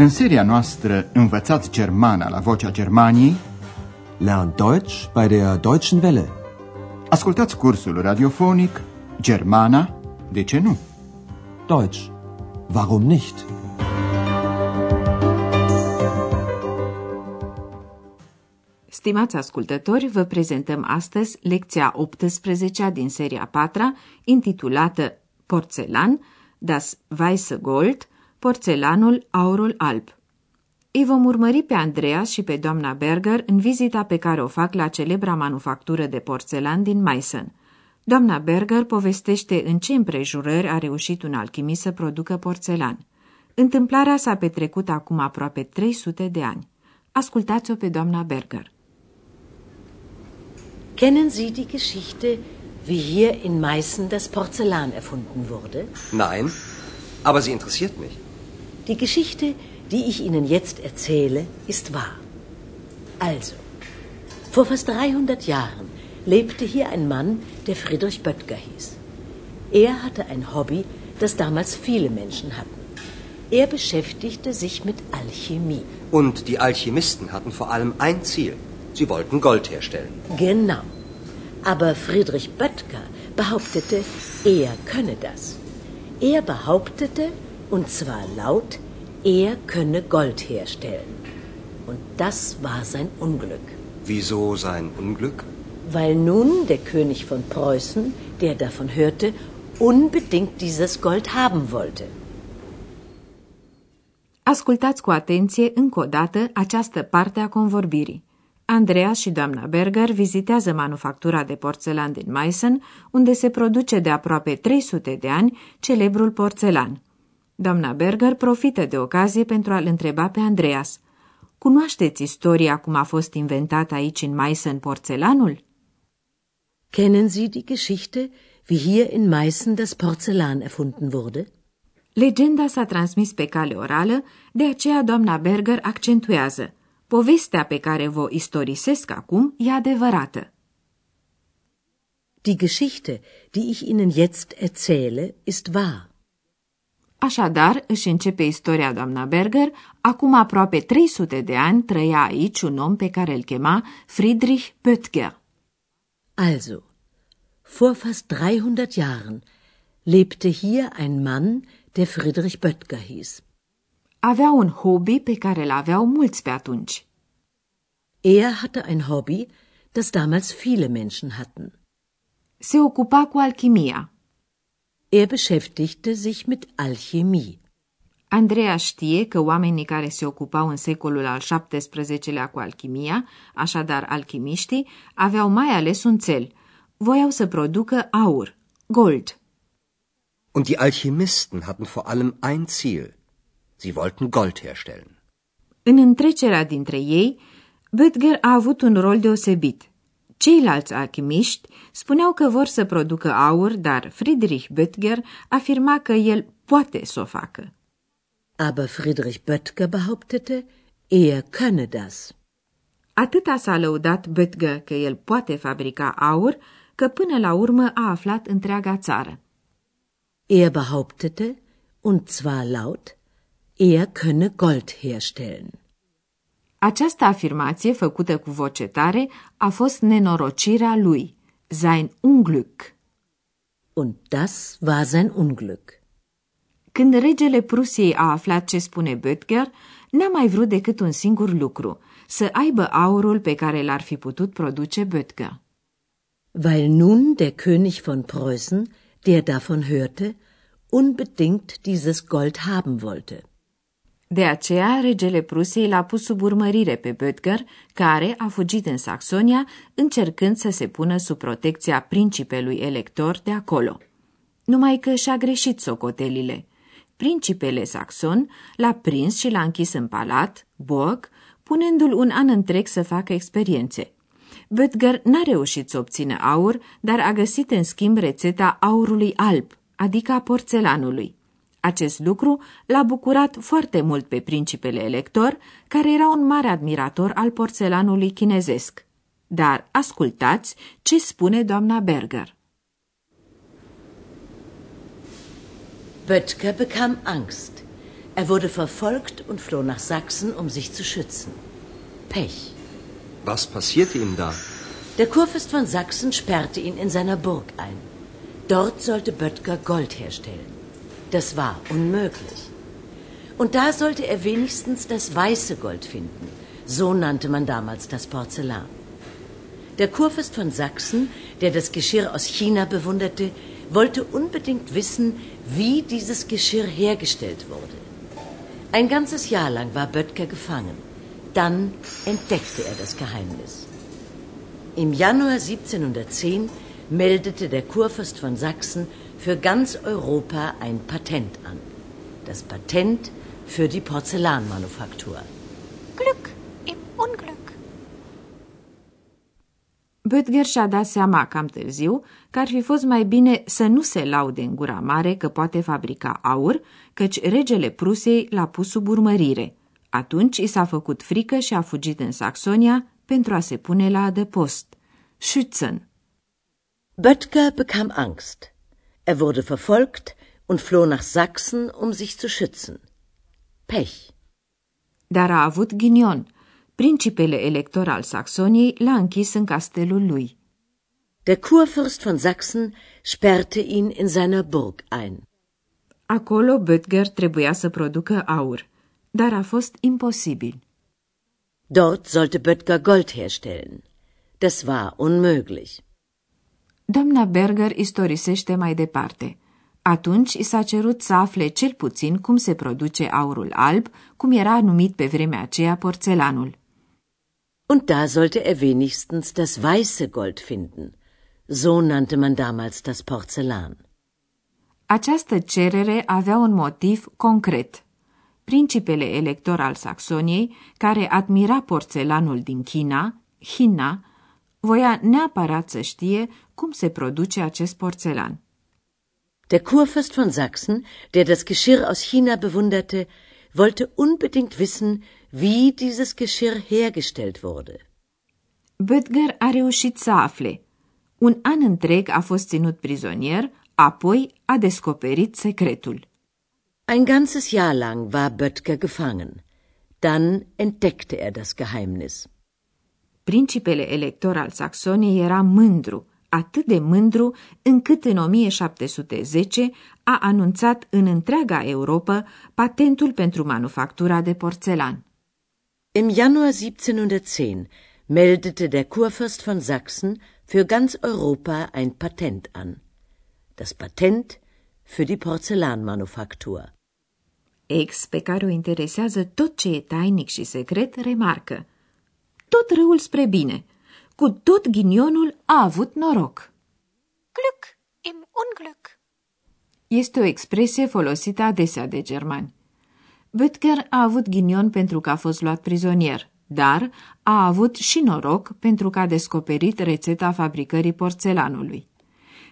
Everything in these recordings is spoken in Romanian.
În seria noastră Învățați Germana la Vocea Germaniei Lern Deutsch bei der Deutschen Welle. Ascultați cursul radiofonic Germana, de ce nu? Deutsch. Warum nicht? Stimați ascultători, vă prezentăm astăzi lecția 18 din seria 4, intitulată Porțelan, das Weiße Gold, porțelanul aurul alb. Îi vom urmări pe Andreas și pe doamna Berger în vizita pe care o fac la celebra manufactură de porțelan din Meissen. Doamna Berger povestește în ce împrejurări a reușit un alchimist să producă porțelan. Întâmplarea s-a petrecut acum aproape 300 de ani. Ascultați-o pe doamna Berger. Kennen Sie die Geschichte, wie hier in Meißen das Porzellan erfunden wurde? Nein, aber sie interessiert mich. Die Geschichte, die ich Ihnen jetzt erzähle, ist wahr. Also, vor fast 300 Jahren lebte hier ein Mann, der Friedrich Böttger hieß. Er hatte ein Hobby, das damals viele Menschen hatten. Er beschäftigte sich mit Alchemie. Und die Alchemisten hatten vor allem ein Ziel. Sie wollten Gold herstellen. Genau. Aber Friedrich Böttger behauptete, er könne das. Er behauptete, und zwar laut, er könne Gold herstellen. Und das war sein Unglück. Wieso sein Unglück? Weil nun der König von Preußen, der davon hörte, unbedingt dieses Gold haben wollte. Ascultați cu atenție încă o dată această parte a convorbirii. Andreas și doamna Berger vizitează manufactura de porțelan din Meissen, unde se produce de aproape 300 de ani celebrul porțelan. Doamna Berger profită de ocazie pentru a-l întreba pe Andreas. Cunoașteți istoria cum a fost inventat aici în Meissen porțelanul? Kennen Sie die Geschichte, wie hier in Meißen das Porzellan erfunden wurde? Legenda s-a transmis pe cale orală, de aceea doamna Berger accentuează. Povestea pe care vă istorisesc acum e adevărată. Die Geschichte, die ich Ihnen jetzt erzähle, ist wahr. Așadar, își începe istoria doamna Berger, acum aproape 300 de ani trăia aici un om pe care îl chema Friedrich Böttger. Also, vor fast 300 Jahren lebte hier ein Mann, der Friedrich Böttger hieß. Avea un hobby pe care îl aveau mulți pe atunci. Er hatte ein Hobby, das damals viele Menschen hatten. Se ocupa cu alchimia. Er beschäftigte sich mit Alchemie. Andreea știe că oamenii care se ocupau în secolul al XVII-lea cu alchimia, așadar alchimiștii, aveau mai ales un cel. Voiau să producă aur, gold. Und die Alchemisten hatten vor allem ein Ziel. Sie wollten Gold herstellen. În întrecerea dintre ei, Böttger a avut un rol deosebit. Ceilalți alchimiști spuneau că vor să producă aur, dar Friedrich Böttger afirma că el poate să o facă. Aber Friedrich Böttger behauptete, er könne das. Atâta s-a lăudat Böttger că el poate fabrica aur, că până la urmă a aflat întreaga țară. Er behauptete, und zwar laut, er könne Gold herstellen. Această afirmație, făcută cu voce tare, a fost nenorocirea lui, sein Unglück. Und das war sein Unglück. Când regele Prusiei a aflat ce spune Böttger, n-a mai vrut decât un singur lucru, să aibă aurul pe care l-ar fi putut produce Böttger. Weil nun der König von Preußen, der davon hörte, unbedingt dieses Gold haben wollte. De aceea, regele Prusiei l-a pus sub urmărire pe Böttger, care a fugit în Saxonia, încercând să se pună sub protecția principelui elector de acolo. Numai că și-a greșit socotelile. Principele saxon l-a prins și l-a închis în palat, Borg, punându-l un an întreg să facă experiențe. Böttger n-a reușit să obțină aur, dar a găsit în schimb rețeta aurului alb, adică a porțelanului. Acest lucru l-a bucurat foarte mult pe principele elector, care era un mare admirator al porțelanului chinezesc. Dar ascultați ce spune doamna Berger. Böttger bekam Angst. Er wurde verfolgt und floh nach Sachsen, um sich zu schützen. Pech. Was passierte ihm da? Der Kurfürst von Sachsen sperrte ihn in seiner Burg ein. Dort sollte Böttger Gold herstellen. Das war unmöglich. Und da sollte er wenigstens das weiße Gold finden. So nannte man damals das Porzellan. Der Kurfürst von Sachsen, der das Geschirr aus China bewunderte, wollte unbedingt wissen, wie dieses Geschirr hergestellt wurde. Ein ganzes Jahr lang war Böttger gefangen. Dann entdeckte er das Geheimnis. Im Januar 1710 meldete der Kurfürst von Sachsen für ganz Europa ein Patent an. Das Patent für die Porzellanmanufaktur. Glück im Unglück. Böttger și-a dat seama cam târziu că ar fi fost mai bine să nu se laude în gura mare că poate fabrica aur, căci regele Prusei l-a pus sub urmărire. Atunci i s-a făcut frică și a fugit în Saxonia pentru a se pune la adăpost. Schützen. Böttger bekam Angst. Er wurde verfolgt und floh nach Sachsen, um sich zu schützen. Pech. Dar a avut ghinion – Principele elector al Saxoniei l-a închis în castelul lui. Der Kurfürst von Sachsen sperrte ihn in seiner Burg ein. Acolo Böttger trebuia să producă aur, dar a fost imposibil. Dort sollte Böttger Gold herstellen. Das war unmöglich. Doamna Berger istorisește mai departe – atunci i s-a cerut să afle cel puțin cum se produce aurul alb, cum era numit pe vremea aceea porțelanul. Und da sollte er wenigstens das weiße Gold finden. So nannte man damals das Porzellan. Această cerere avea un motiv concret. Principele elector al Saxoniei, care admira porțelanul din China, China, voia neapărat să știe cum se produce acest porțelan. Der Kurfürst von Sachsen, der das Geschirr aus China bewunderte, wollte unbedingt wissen, wie dieses Geschirr hergestellt wurde. Böttger a reușit să afle. Un an întreg a fost ținut prizonier, apoi a descoperit secretul. Ein ganzes Jahr lang war Böttger gefangen. Dann entdeckte er das Geheimnis. Principele elector al Saxoniei era mândru, atât de mândru încât în 1710 a anunțat în întreaga Europa patentul pentru manufactura de porțelan. Im Januar 1710 meldete der Kurfürst von Sachsen für ganz Europa ein Patent an. Das Patent für die Porzellanmanufaktur. Ex, pe care o interesează tot ce e tainic și secret, remarcă. Tot răul spre bine. Cu tot ghinionul a avut noroc. Glück im Unglück. Este o expresie folosită adesea de germani. Böttger a avut ghinion pentru că a fost luat prizonier, dar a avut și noroc pentru că a descoperit rețeta fabricării porțelanului.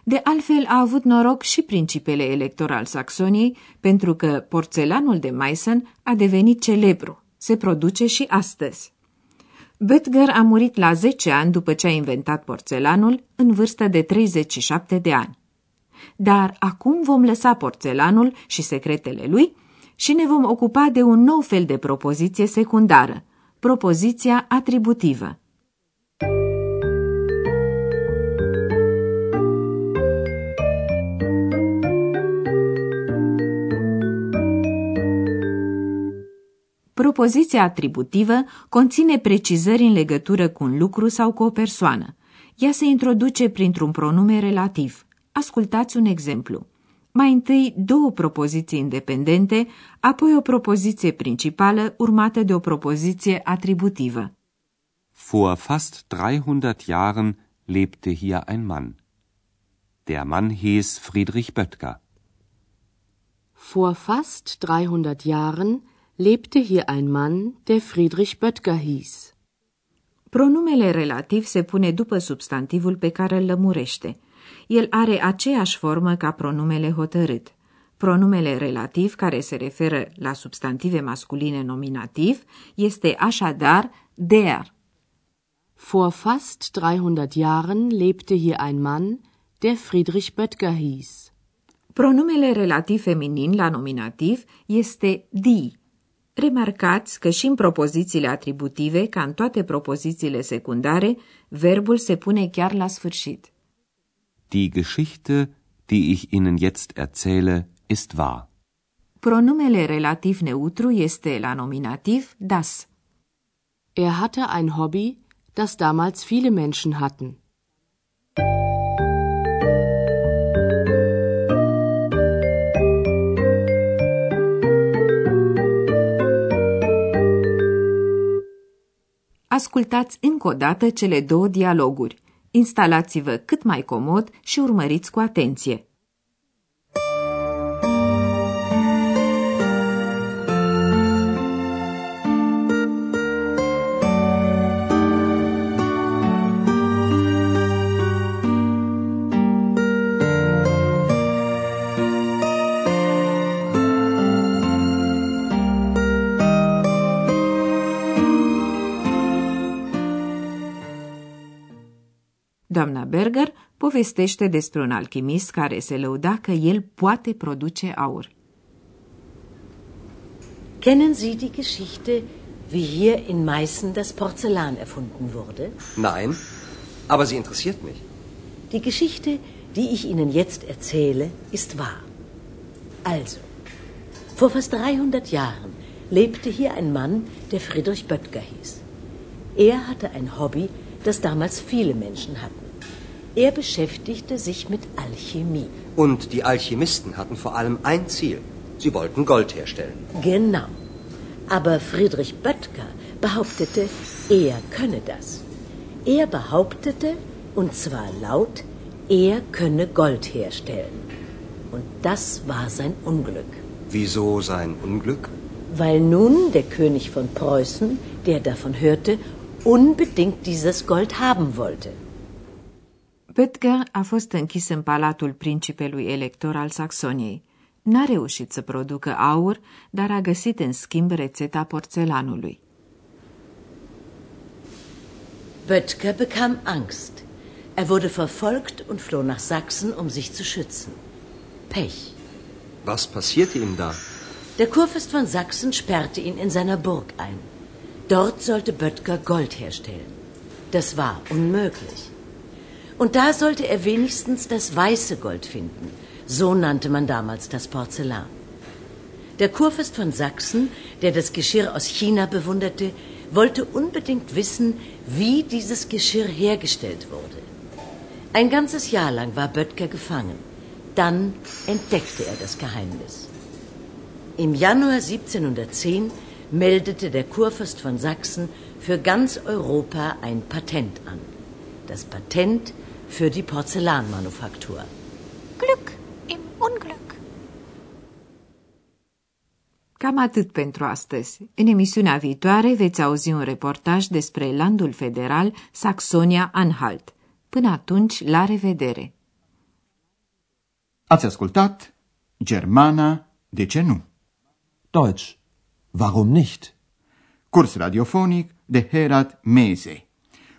De altfel, a avut noroc și principele elector al Saxoniei, pentru că porțelanul de Meissen a devenit celebru. Se produce și astăzi. Böttger a murit la 10 ani după ce a inventat porțelanul, în vârstă de 37 de ani. Dar acum vom lăsa porțelanul și secretele lui și ne vom ocupa de un nou fel de propoziție secundară, propoziția atributivă. Propoziția atributivă conține precizări în legătură cu un lucru sau cu o persoană. Ea se introduce printr-un pronume relativ. Ascultați un exemplu. Mai întâi două propoziții independente, apoi o propoziție principală urmată de o propoziție atributivă. Vor fast 300 Jahren lebte hier ein Mann. Der Mann hieß Friedrich Böttger. Vor fast 300 Jahren lebte hier ein Mann, der Friedrich Böttger hieß. Pronumele relativ se pune după substantivul pe care îl lămurește. El are aceeași formă ca pronumele hotărât. Pronumele relativ, care se referă la substantive masculine nominativ, este așadar der. Vor fast 300 Jahren lebte hier ein Mann, der Friedrich Böttger hieß. Pronumele relativ feminin la nominativ este die. Remarcați că și în propozițiile atributive, ca în toate propozițiile secundare, verbul se pune chiar la sfârșit. Die Geschichte, die ich Ihnen jetzt erzähle, ist wahr. Pronumele relativ neutru este la nominativ das. Er hatte ein Hobby, das damals viele Menschen hatten. Ascultați încă o dată cele două dialoguri. Instalați-vă cât mai comod și urmăriți cu atenție. Berger povestește despre un alchimist care se lăuda că el poate produce aur. Kennen Sie die Geschichte, wie hier in Meißen das Porzellan erfunden wurde? Nein, aber sie interessiert mich. Die Geschichte, die ich Ihnen jetzt erzähle, ist wahr. Also, vor fast 300 Jahren lebte hier ein Mann, der Friedrich Böttger hieß. Er hatte ein Hobby, das damals viele Menschen hatten. Er beschäftigte sich mit Alchemie. Und die Alchemisten hatten vor allem ein Ziel. Sie wollten Gold herstellen. Genau. Aber Friedrich Böttger behauptete, er könne das. Er behauptete, und zwar laut, er könne Gold herstellen. Und das war sein Unglück. Wieso sein Unglück? Weil nun der König von Preußen, der davon hörte, unbedingt dieses Gold haben wollte. Pöttger a fost închis în palatul principelui elector al Saxoniei. N-a reușit să producă aur, dar a găsit în schimb rețeta porțelanului. Böttger bekam Angst. Er wurde verfolgt und floh nach Sachsen, um sich zu schützen. Pech. Was passierte ihm da? Der Kurfürst von Sachsen sperrte ihn in seiner Burg ein. Dort sollte Böttger Gold herstellen. Das war unmöglich. Und da sollte er wenigstens das weiße Gold finden. So nannte man damals das Porzellan. Der Kurfürst von Sachsen, der das Geschirr aus China bewunderte, wollte unbedingt wissen, wie dieses Geschirr hergestellt wurde. Ein ganzes Jahr lang war Böttger gefangen. Dann entdeckte er das Geheimnis. Im Januar 1710 meldete der Kurfürst von Sachsen für ganz Europa ein Patent an. Das Patent für die Porzellanmanufaktur. Glück im Unglück. Cam atât pentru astăzi. În emisiunea viitoare veți auzi un reportaj despre landul federal Saxonia-Anhalt. Până atunci, la revedere! Ați ascultat Germana, de ce nu? Deutsch. Warum nicht? Curs radiofonic de Herat Mese.